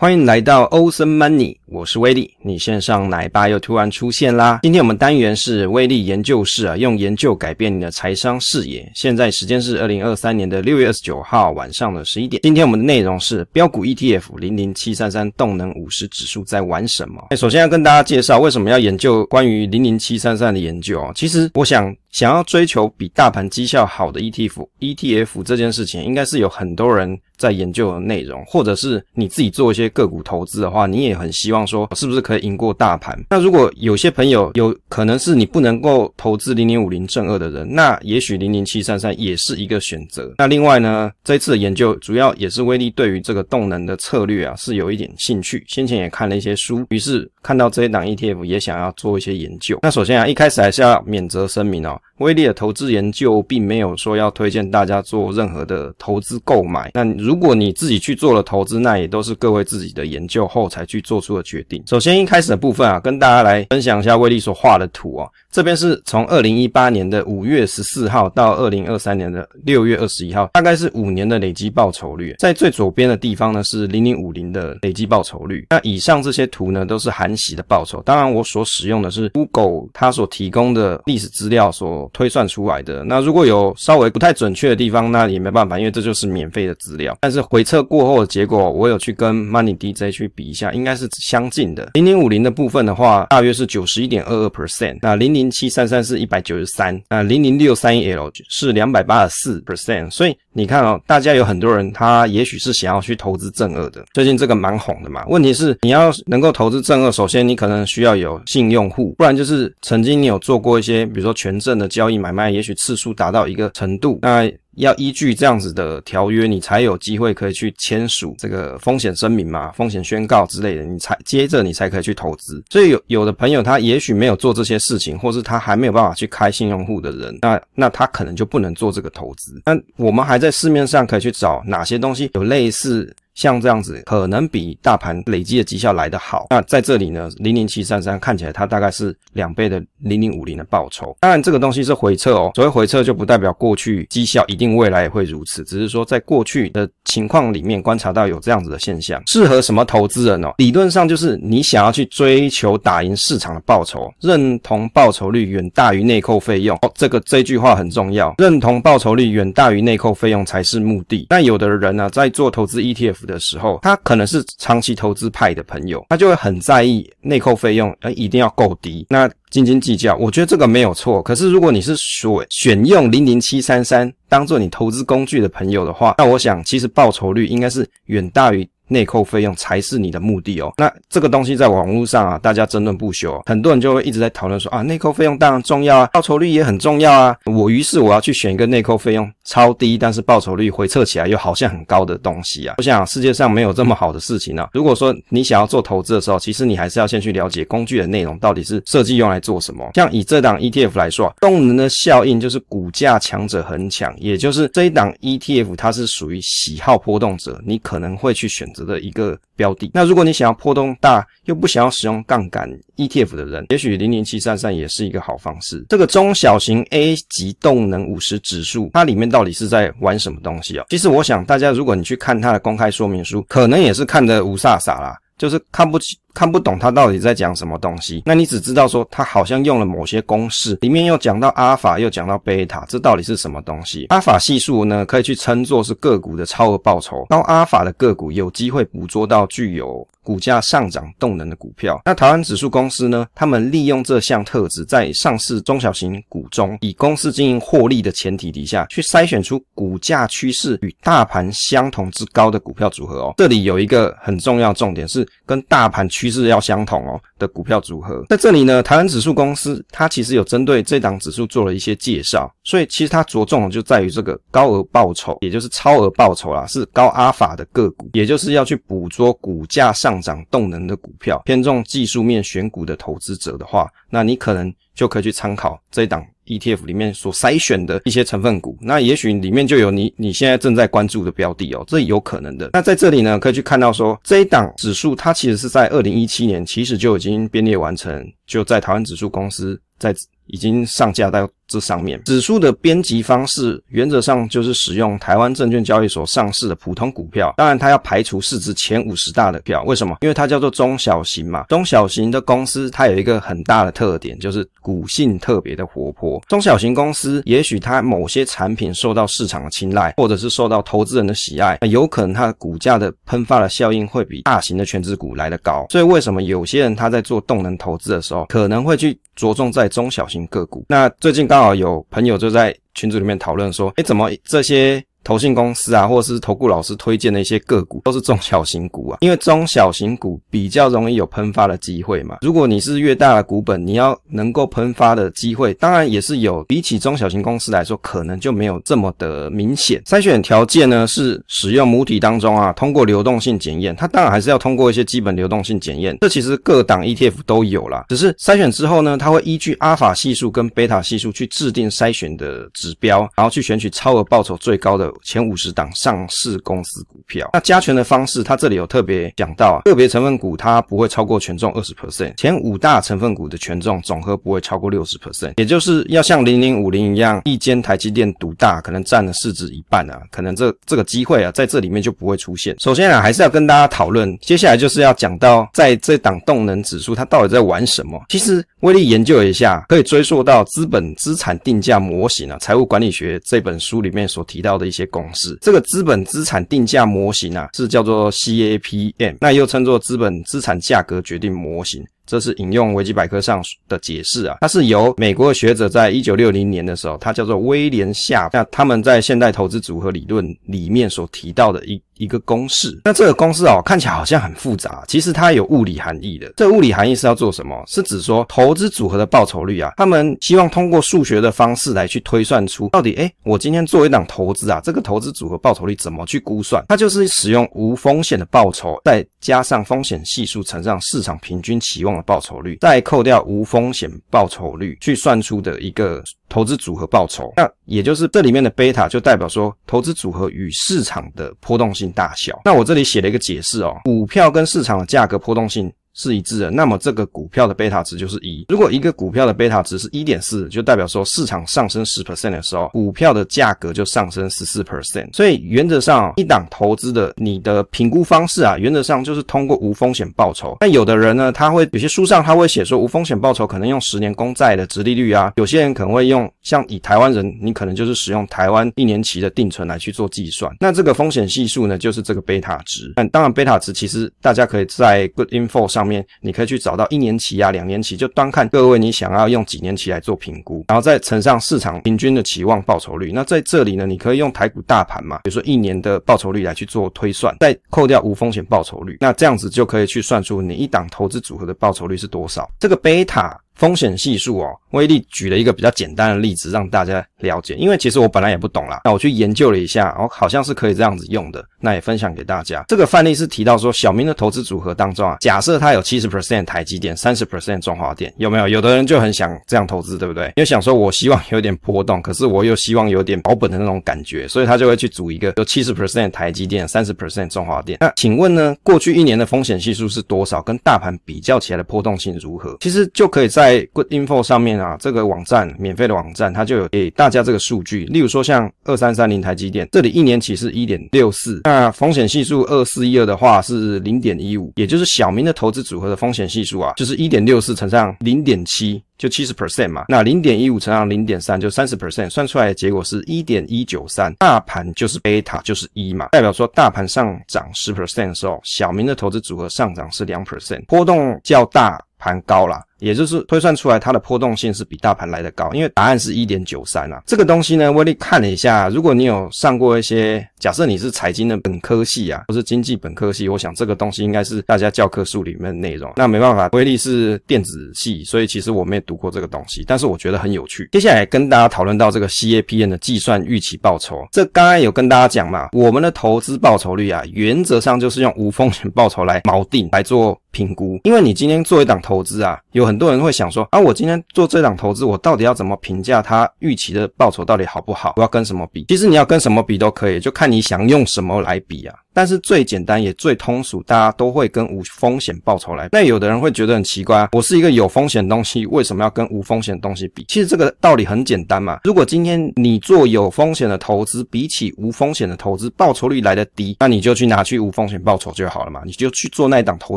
欢迎来到 Awesome Money，我是威力，你线上奶爸又突然出现啦。今天我们单元是威力研究室啊，用研究改变你的财商视野。现在时间是二零二三年的六月二十九号晚上的十一点。今天我们的内容是标股 ETF 零零七三三动能五十指数在玩什么？首先要跟大家介绍为什么要研究关于零零七三三的研究啊。其实我想。想要追求比大盘绩效好的 ETF，ETF 这件事情应该是有很多人在研究的内容，或者是你自己做一些个股投资的话，你也很希望说是不是可以赢过大盘。那如果有些朋友有可能是你不能够投资零零五零正二的人，那也许零零七三三也是一个选择。那另外呢，这次的研究主要也是威力对于这个动能的策略啊是有一点兴趣，先前也看了一些书，于是看到这一档 ETF 也想要做一些研究。那首先啊，一开始还是要免责声明哦。威力的投资研究并没有说要推荐大家做任何的投资购买。那如果你自己去做了投资，那也都是各位自己的研究后才去做出的决定。首先一开始的部分啊，跟大家来分享一下威力所画的图啊。这边是从二零一八年的五月十四号到二零二三年的六月二十一号，大概是五年的累积报酬率。在最左边的地方呢是零零五零的累积报酬率。那以上这些图呢都是含息的报酬。当然我所使用的是 Google 它所提供的历史资料所。我推算出来的。那如果有稍微不太准确的地方，那也没办法，因为这就是免费的资料。但是回测过后的结果，我有去跟 Money DJ 去比一下，应该是相近的。零零五零的部分的话，大约是九十一点二二 percent。那零零七三三是一百九十三，那零零六三一 L 是两百八十四 percent。所以你看哦，大家有很多人他也许是想要去投资正二的，最近这个蛮红的嘛。问题是你要能够投资正二，首先你可能需要有信用户，不然就是曾经你有做过一些，比如说权证的交易买卖，也许次数达到一个程度，那要依据这样子的条约，你才有机会可以去签署这个风险声明嘛、风险宣告之类的，你才接着你才可以去投资。所以有有的朋友他也许没有做这些事情，或是他还没有办法去开信用户的人，那那他可能就不能做这个投资。那我们还在市面上可以去找哪些东西有类似。像这样子，可能比大盘累积的绩效来得好。那在这里呢，零零七三三看起来它大概是两倍的零零五零的报酬。当然，这个东西是回撤哦。所谓回撤，就不代表过去绩效一定未来也会如此，只是说在过去的情况里面观察到有这样子的现象。适合什么投资人哦？理论上就是你想要去追求打赢市场的报酬，认同报酬率远大于内扣费用。哦，这个这句话很重要，认同报酬率远大于内扣费用才是目的。但有的人呢，在做投资 ETF。的时候，他可能是长期投资派的朋友，他就会很在意内扣费用，呃，一定要够低，那斤斤计较。我觉得这个没有错。可是如果你是选选用零零七三三当做你投资工具的朋友的话，那我想其实报酬率应该是远大于。内扣费用才是你的目的哦。那这个东西在网络上啊，大家争论不休，很多人就会一直在讨论说啊，内扣费用当然重要啊，报酬率也很重要啊。我于是我要去选一个内扣费用超低，但是报酬率回测起来又好像很高的东西啊。我想世界上没有这么好的事情啊。如果说你想要做投资的时候，其实你还是要先去了解工具的内容到底是设计用来做什么。像以这档 ETF 来说，动能的效应就是股价强者恒强，也就是这一档 ETF 它是属于喜好波动者，你可能会去选择的一个标的。那如果你想要波动大又不想要使用杠杆 ETF 的人，也许零零七三三也是一个好方式。这个中小型 A 级动能五十指数，它里面到底是在玩什么东西啊？其实我想大家如果你去看它的公开说明书，可能也是看的五煞煞啦，就是看不起。看不懂他到底在讲什么东西，那你只知道说他好像用了某些公式，里面又讲到阿尔法，又讲到贝塔，这到底是什么东西？阿尔法系数呢，可以去称作是个股的超额报酬，高阿尔法的个股有机会捕捉到具有股价上涨动能的股票。那台湾指数公司呢，他们利用这项特质，在上市中小型股中，以公司经营获利的前提底下，去筛选出股价趋势与大盘相同之高的股票组合哦。这里有一个很重要重点是跟大盘趋。势要相同哦的股票组合，在这里呢，台湾指数公司它其实有针对这档指数做了一些介绍，所以其实它着重的就在于这个高额报酬，也就是超额报酬啦，是高阿法的个股，也就是要去捕捉股价上涨动能的股票，偏重技术面选股的投资者的话，那你可能就可以去参考这一档。ETF 里面所筛选的一些成分股，那也许里面就有你你现在正在关注的标的哦，这有可能的。那在这里呢，可以去看到说，这一档指数它其实是在二零一七年其实就已经编列完成，就在台湾指数公司在已经上架到这上面。指数的编辑方式原则上就是使用台湾证券交易所上市的普通股票，当然它要排除市值前五十大的票。为什么？因为它叫做中小型嘛，中小型的公司它有一个很大的特点，就是股性特别的活泼。中小型公司也许它某些产品受到市场的青睐，或者是受到投资人的喜爱，那有可能它的股价的喷发的效应会比大型的全资股来得高。所以为什么有些人他在做动能投资的时候，可能会去着重在中小型个股？那最近刚啊有朋友就在群组里面讨论说，哎，怎么这些？投信公司啊，或者是投顾老师推荐的一些个股，都是中小型股啊，因为中小型股比较容易有喷发的机会嘛。如果你是越大的股本，你要能够喷发的机会，当然也是有。比起中小型公司来说，可能就没有这么的明显。筛选条件呢，是使用母体当中啊，通过流动性检验，它当然还是要通过一些基本流动性检验。这其实各档 ETF 都有啦，只是筛选之后呢，它会依据阿法系数跟贝塔系数去制定筛选的指标，然后去选取超额报酬最高的。前五十档上市公司股票，那加权的方式，它这里有特别讲到啊，个别成分股它不会超过权重二十 percent，前五大成分股的权重总和不会超过六十 percent，也就是要像零零五零一样，一间台积电独大，可能占了市值一半啊，可能这这个机会啊，在这里面就不会出现。首先啊，还是要跟大家讨论，接下来就是要讲到在这档动能指数它到底在玩什么。其实威力研究一下，可以追溯到资本资产定价模型啊，财务管理学这本书里面所提到的一些公式。这个资本资产定价模型啊，是叫做 CAPM，那又称作资本资产价格决定模型。这是引用维基百科上的解释啊，它是由美国的学者在一九六零年的时候，他叫做威廉夏，那他们在现代投资组合理论里面所提到的一一个公式。那这个公式哦，看起来好像很复杂，其实它有物理含义的。这物理含义是要做什么？是指说投资组合的报酬率啊，他们希望通过数学的方式来去推算出到底，诶，我今天做一档投资啊，这个投资组合报酬率怎么去估算？它就是使用无风险的报酬，再加上风险系数乘上市场平均期望。报酬率再扣掉无风险报酬率，去算出的一个投资组合报酬，那也就是这里面的贝塔就代表说投资组合与市场的波动性大小。那我这里写了一个解释哦，股票跟市场的价格波动性。是一致的，那么这个股票的贝塔值就是一。如果一个股票的贝塔值是一点四，就代表说市场上升十 percent 的时候，股票的价格就上升十四 percent。所以原则上，一档投资的你的评估方式啊，原则上就是通过无风险报酬。那有的人呢，他会有些书上他会写说无风险报酬可能用十年公债的殖利率啊，有些人可能会用像以台湾人，你可能就是使用台湾一年期的定存来去做计算。那这个风险系数呢，就是这个贝塔值。但当然，贝塔值其实大家可以在 Good Info 上面。你可以去找到一年期啊、两年期，就端看各位你想要用几年期来做评估，然后再乘上市场平均的期望报酬率。那在这里呢，你可以用台股大盘嘛，比如说一年的报酬率来去做推算，再扣掉无风险报酬率，那这样子就可以去算出你一档投资组合的报酬率是多少。这个贝塔。风险系数哦，威力举了一个比较简单的例子让大家了解，因为其实我本来也不懂啦，那我去研究了一下，哦，好像是可以这样子用的，那也分享给大家。这个范例是提到说，小明的投资组合当中啊，假设他有七十 percent 台积电，三十 percent 中华电，有没有？有的人就很想这样投资，对不对？因为想说我希望有点波动，可是我又希望有点保本的那种感觉，所以他就会去组一个有七十 percent 台积电，三十 percent 中华电。那请问呢，过去一年的风险系数是多少？跟大盘比较起来的波动性如何？其实就可以在 Good Info 上面啊，这个网站免费的网站，它就有给大家这个数据。例如说，像二三三零台积电，这里一年起是一点六四，那风险系数二四一二的话是零点一五，也就是小明的投资组合的风险系数啊，就是一点六四乘上零点七，就七十 percent 嘛。那零点一五乘上零点三，就三十 percent，算出来的结果是一点一九三。大盘就是贝塔就是一嘛，代表说大盘上涨十 percent 的时候，小明的投资组合上涨是两 percent，波动较大。盘高啦，也就是推算出来它的波动性是比大盘来得高，因为答案是一点九三啊。这个东西呢，威力看了一下，如果你有上过一些，假设你是财经的本科系啊，或是经济本科系，我想这个东西应该是大家教科书里面的内容。那没办法，威力是电子系，所以其实我没有读过这个东西，但是我觉得很有趣。接下来跟大家讨论到这个 CAPM 的计算预期报酬，这刚刚有跟大家讲嘛，我们的投资报酬率啊，原则上就是用无风险报酬来锚定来做。评估。因为你今天做一档投资啊，有很多人会想说啊，我今天做这档投资，我到底要怎么评价它预期的报酬到底好不好？我要跟什么比？其实你要跟什么比都可以，就看你想用什么来比啊。但是最简单也最通俗，大家都会跟无风险报酬来。那有的人会觉得很奇怪，我是一个有风险的东西，为什么要跟无风险的东西比？其实这个道理很简单嘛。如果今天你做有风险的投资，比起无风险的投资报酬率来的低，那你就去拿去无风险报酬就好了嘛，你就去做那一档投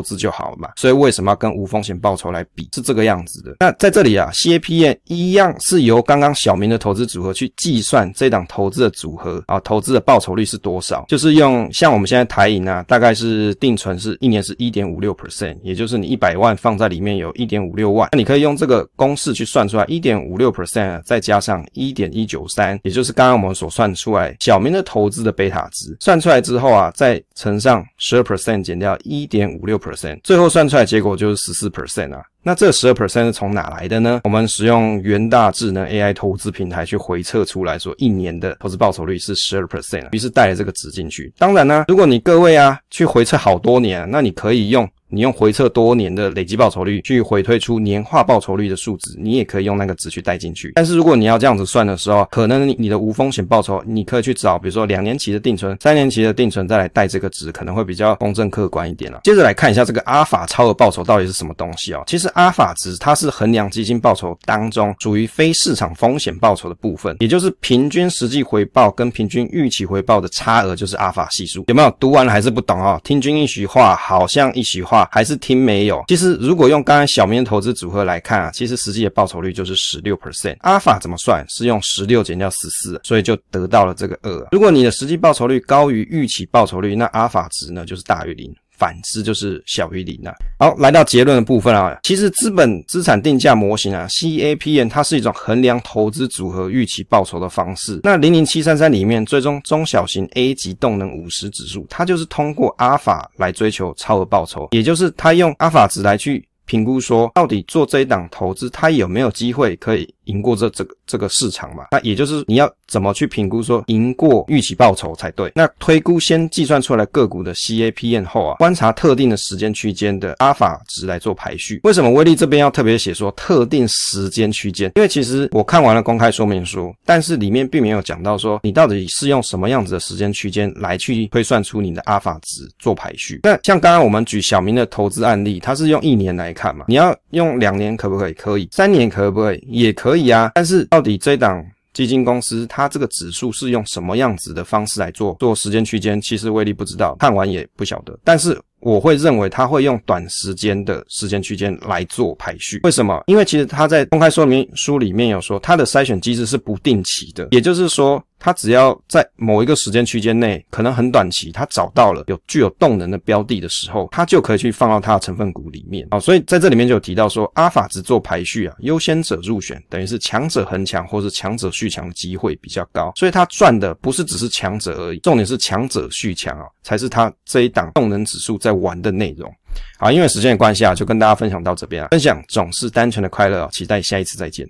资就好了嘛。所以为什么要跟无风险报酬来比？是这个样子的。那在这里啊，CAPM 一样是由刚刚小明的投资组合去计算这档投资的组合啊，投资的报酬率是多少？就是用像我们现在台银啊。大概是定存是一年是一点五六 percent，也就是你一百万放在里面有一点五六万，那你可以用这个公式去算出来，一点五六 percent 再加上一点一九三，也就是刚刚我们所算出来小明的投资的贝塔值，算出来之后啊，再乘上十二 percent 减掉一点五六 percent，最后算出来结果就是十四 percent 啊。那这十二 percent 是从哪来的呢？我们使用元大智能 AI 投资平台去回测出来说，一年的投资报酬率是十二 percent，于是带了这个值进去。当然呢，如果你各位啊去回测好多年，那你可以用。你用回测多年的累计报酬率去回推出年化报酬率的数值，你也可以用那个值去带进去。但是如果你要这样子算的时候，可能你的无风险报酬，你可以去找，比如说两年期的定存、三年期的定存，再来带这个值，可能会比较公正客观一点了。接着来看一下这个阿法超额报酬到底是什么东西哦。其实阿法值它是衡量基金报酬当中属于非市场风险报酬的部分，也就是平均实际回报跟平均预期回报的差额，就是阿法系数。有没有读完了还是不懂哦？听君一席话，好像一席话。还是听没有？其实如果用刚才小明的投资组合来看啊，其实实际的报酬率就是十六 percent。阿尔法怎么算？是用十六减掉十四，所以就得到了这个二。如果你的实际报酬率高于预期报酬率，那阿尔法值呢就是大于零。反之就是小于零啊。好，来到结论的部分啊，其实资本资产定价模型啊，CAPM 它是一种衡量投资组合预期报酬的方式。那零零七三三里面最终中小型 A 级动能五十指数，它就是通过阿尔法来追求超额报酬，也就是它用阿尔法值来去评估说，到底做这一档投资，它有没有机会可以赢过这这个这个市场嘛？那也就是你要怎么去评估说赢过预期报酬才对？那推估先计算出来个股的 CAPM 后啊，观察特定的时间区间的阿尔法值来做排序。为什么威力这边要特别写说特定时间区间？因为其实我看完了公开说明书，但是里面并没有讲到说你到底是用什么样子的时间区间来去推算出你的阿尔法值做排序。那像刚刚我们举小明的投资案例，他是用一年来看嘛？你要用两年可不可以？可以。三年可不可以？也可以。可以啊，但是到底这档基金公司它这个指数是用什么样子的方式来做做时间区间？其实威力不知道，看完也不晓得。但是我会认为他会用短时间的时间区间来做排序。为什么？因为其实他在公开说明书里面有说，他的筛选机制是不定期的，也就是说。他只要在某一个时间区间内，可能很短期，他找到了有具有动能的标的的时候，他就可以去放到他的成分股里面。好，所以在这里面就有提到说，阿法只做排序啊，优先者入选，等于是强者恒强或是强者续强的机会比较高。所以他赚的不是只是强者而已，重点是强者续强啊，才是他这一档动能指数在玩的内容。好，因为时间的关系啊，就跟大家分享到这边啊，分享总是单纯的快乐，期待下一次再见。